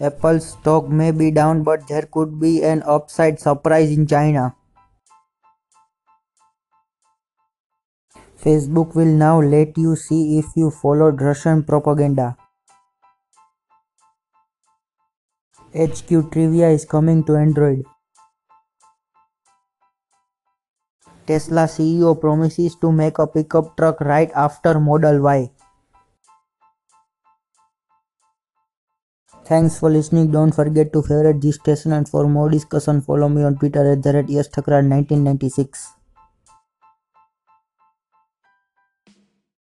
Apple's stock may be down but there could be an upside surprise in China. Facebook will now let you see if you followed Russian propaganda. HQ Trivia is coming to Android. Tesla CEO promises to make a pickup truck right after Model Y. Thanks for listening. Don't forget to favorite this station and for more discussion follow me on Twitter at the rate 1996